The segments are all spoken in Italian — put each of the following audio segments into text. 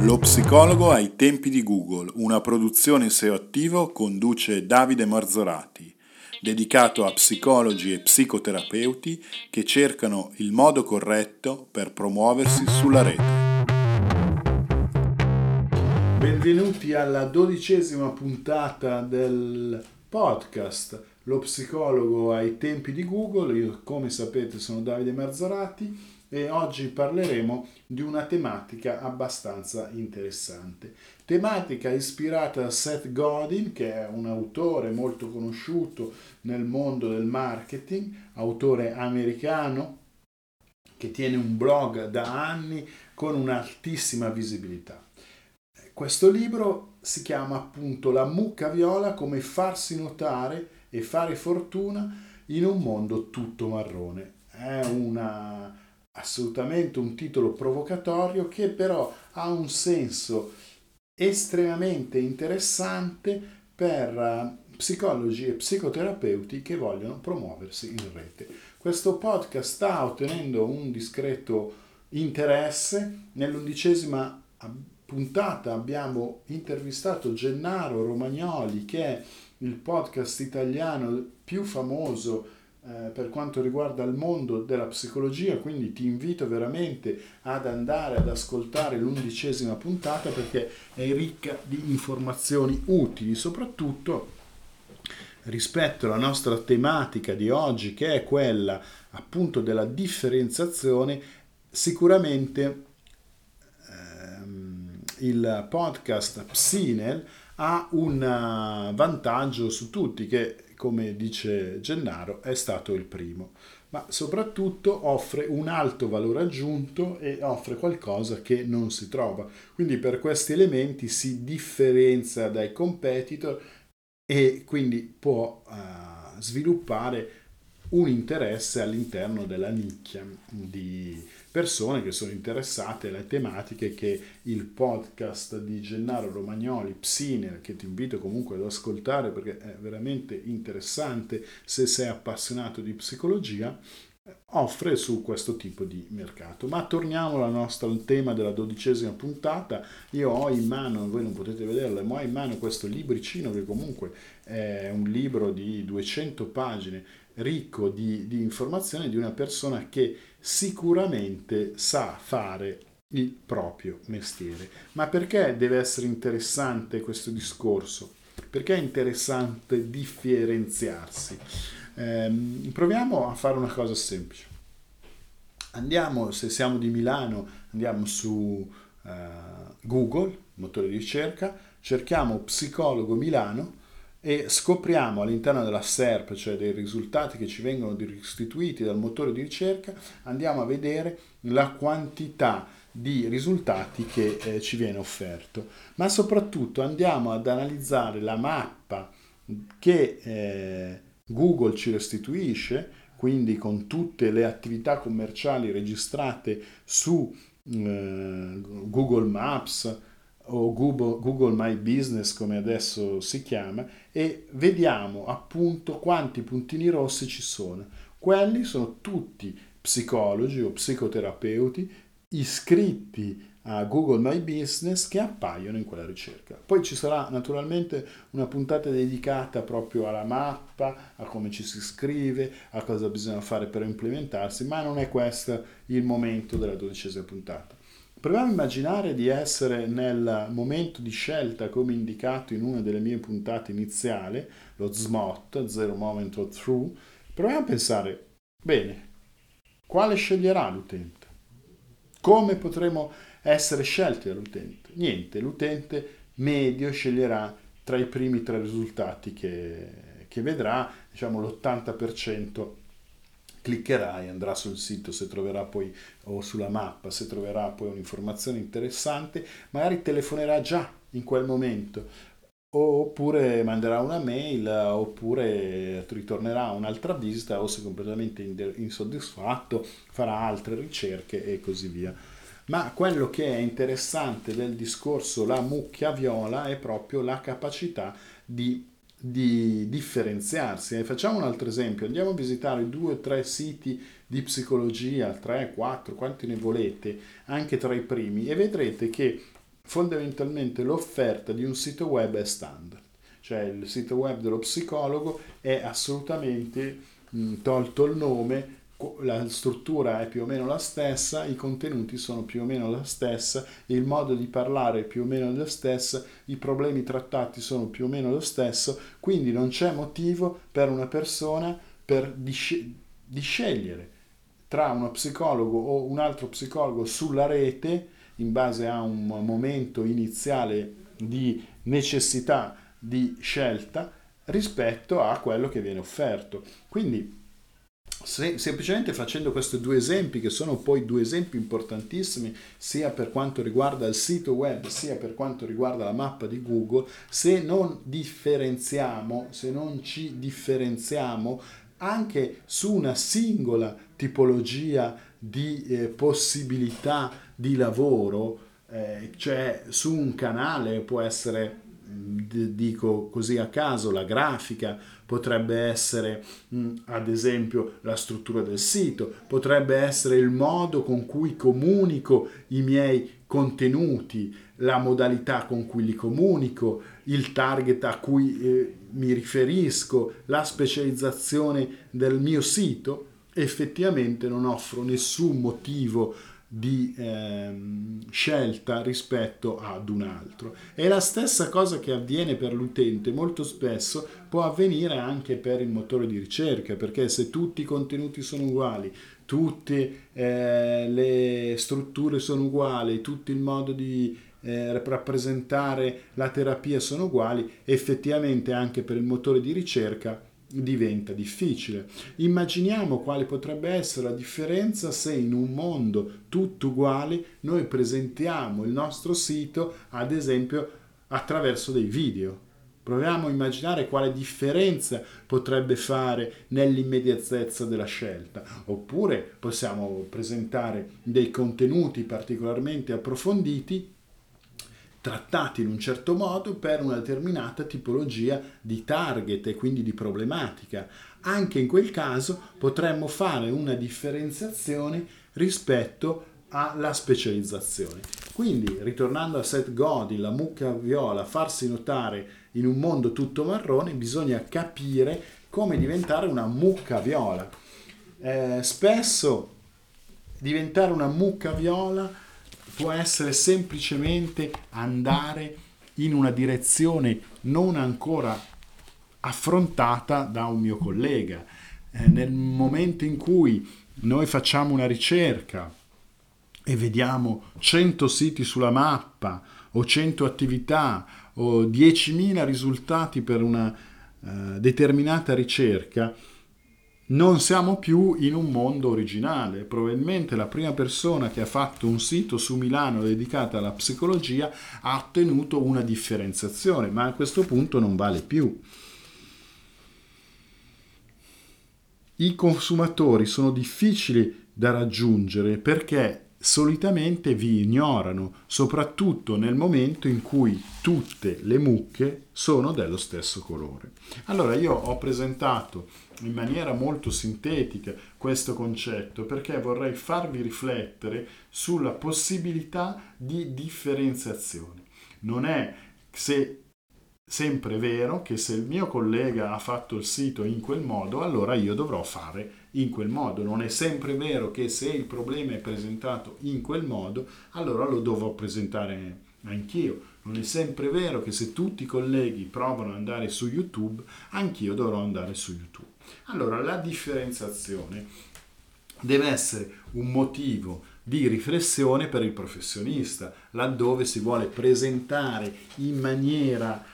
Lo psicologo ai tempi di Google, una produzione SEO attivo conduce Davide Marzorati, dedicato a psicologi e psicoterapeuti che cercano il modo corretto per promuoversi sulla rete. Benvenuti alla dodicesima puntata del podcast Lo psicologo ai tempi di Google. Io, come sapete, sono Davide Marzorati e oggi parleremo di una tematica abbastanza interessante. Tematica ispirata da Seth Godin, che è un autore molto conosciuto nel mondo del marketing, autore americano che tiene un blog da anni con un'altissima visibilità. Questo libro si chiama appunto La mucca viola come farsi notare e fare fortuna in un mondo tutto marrone. È una assolutamente un titolo provocatorio che però ha un senso estremamente interessante per eh, psicologi e psicoterapeuti che vogliono promuoversi in rete. Questo podcast sta ottenendo un discreto interesse. Nell'undicesima puntata abbiamo intervistato Gennaro Romagnoli che è il podcast italiano più famoso eh, per quanto riguarda il mondo della psicologia, quindi ti invito veramente ad andare ad ascoltare l'undicesima puntata perché è ricca di informazioni utili, soprattutto rispetto alla nostra tematica di oggi che è quella appunto della differenziazione, sicuramente ehm, il podcast Psinel ha un vantaggio su tutti che come dice Gennaro, è stato il primo, ma soprattutto offre un alto valore aggiunto e offre qualcosa che non si trova. Quindi per questi elementi si differenzia dai competitor e quindi può uh, sviluppare un interesse all'interno della nicchia di persone che sono interessate alle tematiche che il podcast di Gennaro Romagnoli, Psiner, che ti invito comunque ad ascoltare perché è veramente interessante se sei appassionato di psicologia, offre su questo tipo di mercato. Ma torniamo al nostro al tema della dodicesima puntata. Io ho in mano, voi non potete vederlo, ma ho in mano questo libricino che comunque è un libro di 200 pagine ricco di, di informazioni di una persona che sicuramente sa fare il proprio mestiere. Ma perché deve essere interessante questo discorso? Perché è interessante differenziarsi? Eh, proviamo a fare una cosa semplice. Andiamo, se siamo di Milano, andiamo su uh, Google, motore di ricerca, cerchiamo psicologo Milano e scopriamo all'interno della SERP, cioè dei risultati che ci vengono restituiti dal motore di ricerca, andiamo a vedere la quantità di risultati che eh, ci viene offerto, ma soprattutto andiamo ad analizzare la mappa che eh, Google ci restituisce, quindi con tutte le attività commerciali registrate su eh, Google Maps, o Google, Google My Business come adesso si chiama e vediamo appunto quanti puntini rossi ci sono. Quelli sono tutti psicologi o psicoterapeuti iscritti a Google My Business che appaiono in quella ricerca. Poi ci sarà naturalmente una puntata dedicata proprio alla mappa, a come ci si iscrive, a cosa bisogna fare per implementarsi, ma non è questo il momento della dodicesima puntata. Proviamo a immaginare di essere nel momento di scelta come indicato in una delle mie puntate iniziali, lo SMOT, Zero Moment of True. Proviamo a pensare, bene, quale sceglierà l'utente? Come potremo essere scelti dall'utente? Niente, l'utente medio sceglierà tra i primi tre risultati che, che vedrà, diciamo l'80% cliccherà e andrà sul sito se troverà poi o sulla mappa se troverà poi un'informazione interessante magari telefonerà già in quel momento. Oppure manderà una mail oppure ritornerà un'altra visita o se completamente insoddisfatto farà altre ricerche e così via. Ma quello che è interessante del discorso la mucchia viola è proprio la capacità di di differenziarsi. E facciamo un altro esempio, andiamo a visitare due o tre siti di psicologia, tre, quattro, quanti ne volete, anche tra i primi, e vedrete che fondamentalmente l'offerta di un sito web è standard, cioè il sito web dello psicologo è assolutamente tolto il nome, la struttura è più o meno la stessa, i contenuti sono più o meno la stessa, il modo di parlare è più o meno lo stesso, i problemi trattati sono più o meno lo stesso, quindi non c'è motivo per una persona per di, di scegliere tra uno psicologo o un altro psicologo sulla rete in base a un momento iniziale di necessità di scelta rispetto a quello che viene offerto. Quindi se, semplicemente facendo questi due esempi, che sono poi due esempi importantissimi, sia per quanto riguarda il sito web, sia per quanto riguarda la mappa di Google, se non differenziamo, se non ci differenziamo anche su una singola tipologia di eh, possibilità di lavoro, eh, cioè su un canale può essere, dico così a caso, la grafica, potrebbe essere mm, ad esempio la struttura del sito, potrebbe essere il modo con cui comunico i miei contenuti, la modalità con cui li comunico, il target a cui eh, mi riferisco, la specializzazione del mio sito, effettivamente non offro nessun motivo di ehm, scelta rispetto ad un altro. E la stessa cosa che avviene per l'utente molto spesso può avvenire anche per il motore di ricerca, perché se tutti i contenuti sono uguali, tutte eh, le strutture sono uguali, tutto il modo di eh, rappresentare la terapia sono uguali, effettivamente anche per il motore di ricerca diventa difficile. Immaginiamo quale potrebbe essere la differenza se in un mondo tutto uguale noi presentiamo il nostro sito, ad esempio, attraverso dei video. Proviamo a immaginare quale differenza potrebbe fare nell'immediatezza della scelta. Oppure possiamo presentare dei contenuti particolarmente approfonditi trattati in un certo modo per una determinata tipologia di target e quindi di problematica. Anche in quel caso potremmo fare una differenziazione rispetto alla specializzazione. Quindi, ritornando a Seth Godin, la mucca viola, farsi notare in un mondo tutto marrone, bisogna capire come diventare una mucca viola. Eh, spesso diventare una mucca viola può essere semplicemente andare in una direzione non ancora affrontata da un mio collega. Eh, nel momento in cui noi facciamo una ricerca e vediamo 100 siti sulla mappa o 100 attività o 10.000 risultati per una uh, determinata ricerca, non siamo più in un mondo originale. Probabilmente la prima persona che ha fatto un sito su Milano dedicato alla psicologia ha ottenuto una differenziazione, ma a questo punto non vale più. I consumatori sono difficili da raggiungere perché solitamente vi ignorano, soprattutto nel momento in cui tutte le mucche sono dello stesso colore. Allora io ho presentato in maniera molto sintetica questo concetto perché vorrei farvi riflettere sulla possibilità di differenziazione. Non è se sempre vero che se il mio collega ha fatto il sito in quel modo, allora io dovrò fare in quel modo. Non è sempre vero che se il problema è presentato in quel modo, allora lo dovrò presentare anch'io. Non è sempre vero che se tutti i colleghi provano ad andare su YouTube, anch'io dovrò andare su YouTube. Allora la differenziazione deve essere un motivo di riflessione per il professionista, laddove si vuole presentare in maniera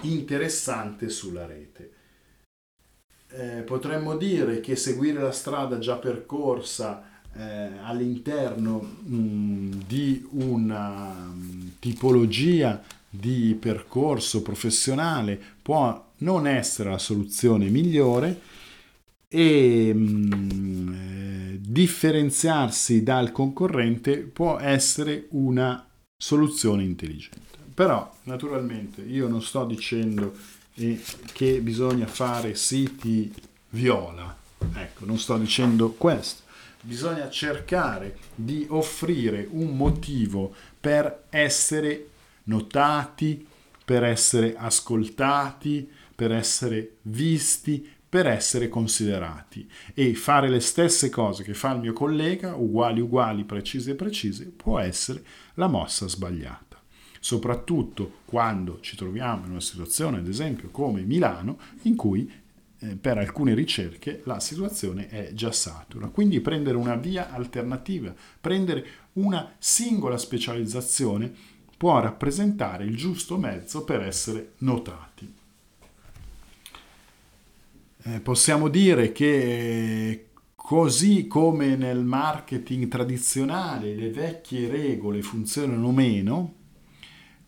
interessante sulla rete. Eh, potremmo dire che seguire la strada già percorsa eh, all'interno mh, mm, di una mh, mm, tipologia di percorso professionale può non essere la soluzione migliore e mh, mm, eh, differenziarsi dal concorrente può essere una soluzione intelligente. Però naturalmente io non sto dicendo eh, che bisogna fare siti viola, ecco, non sto dicendo questo. Bisogna cercare di offrire un motivo per essere notati, per essere ascoltati, per essere visti, per essere considerati. E fare le stesse cose che fa il mio collega, uguali uguali, precise precise, può essere la mossa sbagliata. Soprattutto quando ci troviamo in una situazione, ad esempio, come Milano, in cui eh, per alcune ricerche la situazione è già satura. Quindi prendere una via alternativa, prendere una singola specializzazione può rappresentare il giusto mezzo per essere notati. Eh, possiamo dire che così come nel marketing tradizionale le vecchie regole funzionano meno,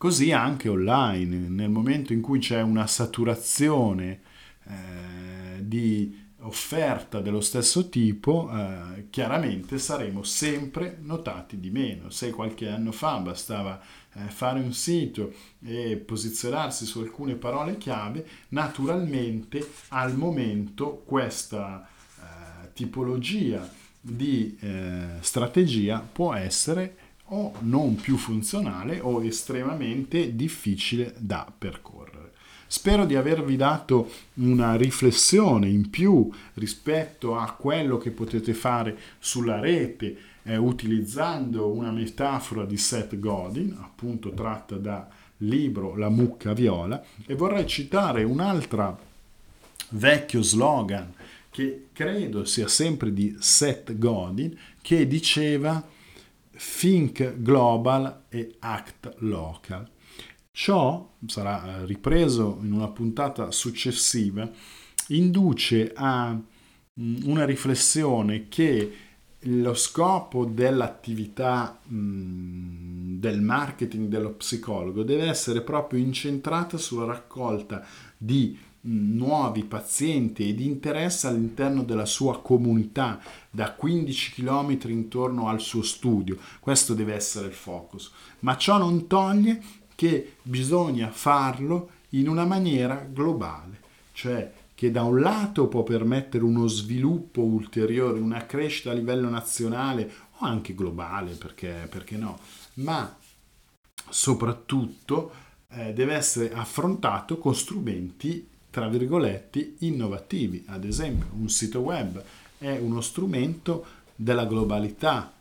così anche online, nel momento in cui c'è una saturazione eh, di offerta dello stesso tipo, eh, chiaramente saremo sempre notati di meno. Se qualche anno fa bastava eh, fare un sito e posizionarsi su alcune parole chiave, naturalmente al momento questa eh, tipologia di eh, strategia può essere o non più funzionale o estremamente difficile da percorrere. Spero di avervi dato una riflessione in più rispetto a quello che potete fare sulla rete eh, utilizzando una metafora di Seth Godin, appunto tratta da libro La mucca viola, e vorrei citare un altro vecchio slogan che credo sia sempre di Seth Godin, che diceva Think global e act local. Ciò sarà eh, ripreso in una puntata successiva, induce a mm, una riflessione che lo scopo dell'attività mm, del marketing dello psicologo deve essere proprio incentrata sulla raccolta di nuovi pazienti e di interesse all'interno della sua comunità da 15 km intorno al suo studio. Questo deve essere il focus. Ma ciò non toglie che bisogna farlo in una maniera globale, cioè che da un lato può permettere uno sviluppo ulteriore, una crescita a livello nazionale o anche globale, perché, perché no, ma soprattutto eh, deve essere affrontato con strumenti, tra virgolette, innovativi. Ad esempio, un sito web è uno strumento della globalità,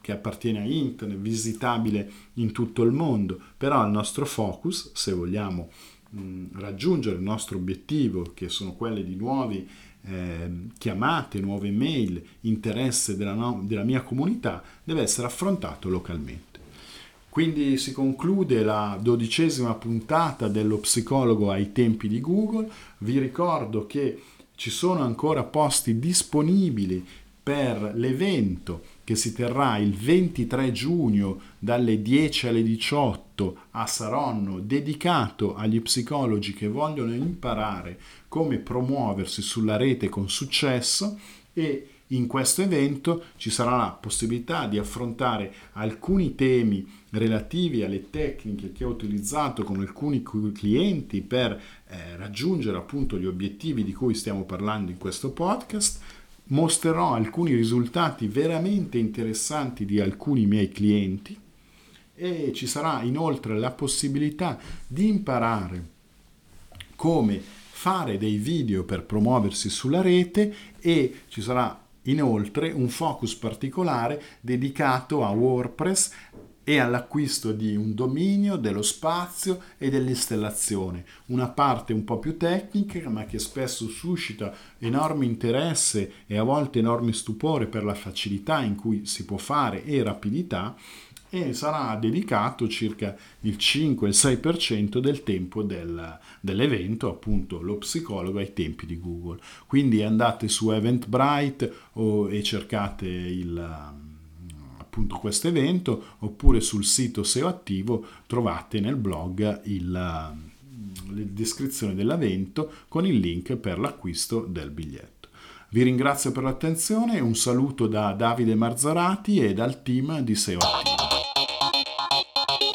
che appartiene a internet, visitabile in tutto il mondo, però il nostro focus, se vogliamo mh, raggiungere il nostro obiettivo, che sono quelli di nuovi eh, chiamate, nuove mail, interesse della, no- della mia comunità, deve essere affrontato localmente. Quindi si conclude la dodicesima puntata dello psicologo ai tempi di Google. Vi ricordo che ci sono ancora posti disponibili per l'evento che si terrà il 23 giugno dalle 10 alle 18 a Saronno, dedicato agli psicologi che vogliono imparare come promuoversi sulla rete con successo e in questo evento ci sarà la possibilità di affrontare alcuni temi relativi alle tecniche che ho utilizzato con alcuni clienti per eh, raggiungere appunto gli obiettivi di cui stiamo parlando in questo podcast. Mostrerò alcuni risultati veramente interessanti di alcuni miei clienti e ci sarà inoltre la possibilità di imparare come fare dei video per promuoversi sulla rete e ci sarà inoltre un focus particolare dedicato a WordPress e all'acquisto di un dominio, dello spazio e dell'installazione. Una parte un po' più tecnica, ma che spesso suscita enorme interesse e a volte enorme stupore per la facilità in cui si può fare e rapidità e sarà dedicato circa il 5-6% del tempo del, dell'evento, appunto lo psicologo ai tempi di Google. Quindi andate su Eventbrite o, e cercate il appunto questo evento oppure sul sito SEO attivo trovate nel blog il, la descrizione dell'evento con il link per l'acquisto del biglietto. Vi ringrazio per l'attenzione un saluto da Davide Marzarati e dal team di SEO attivo.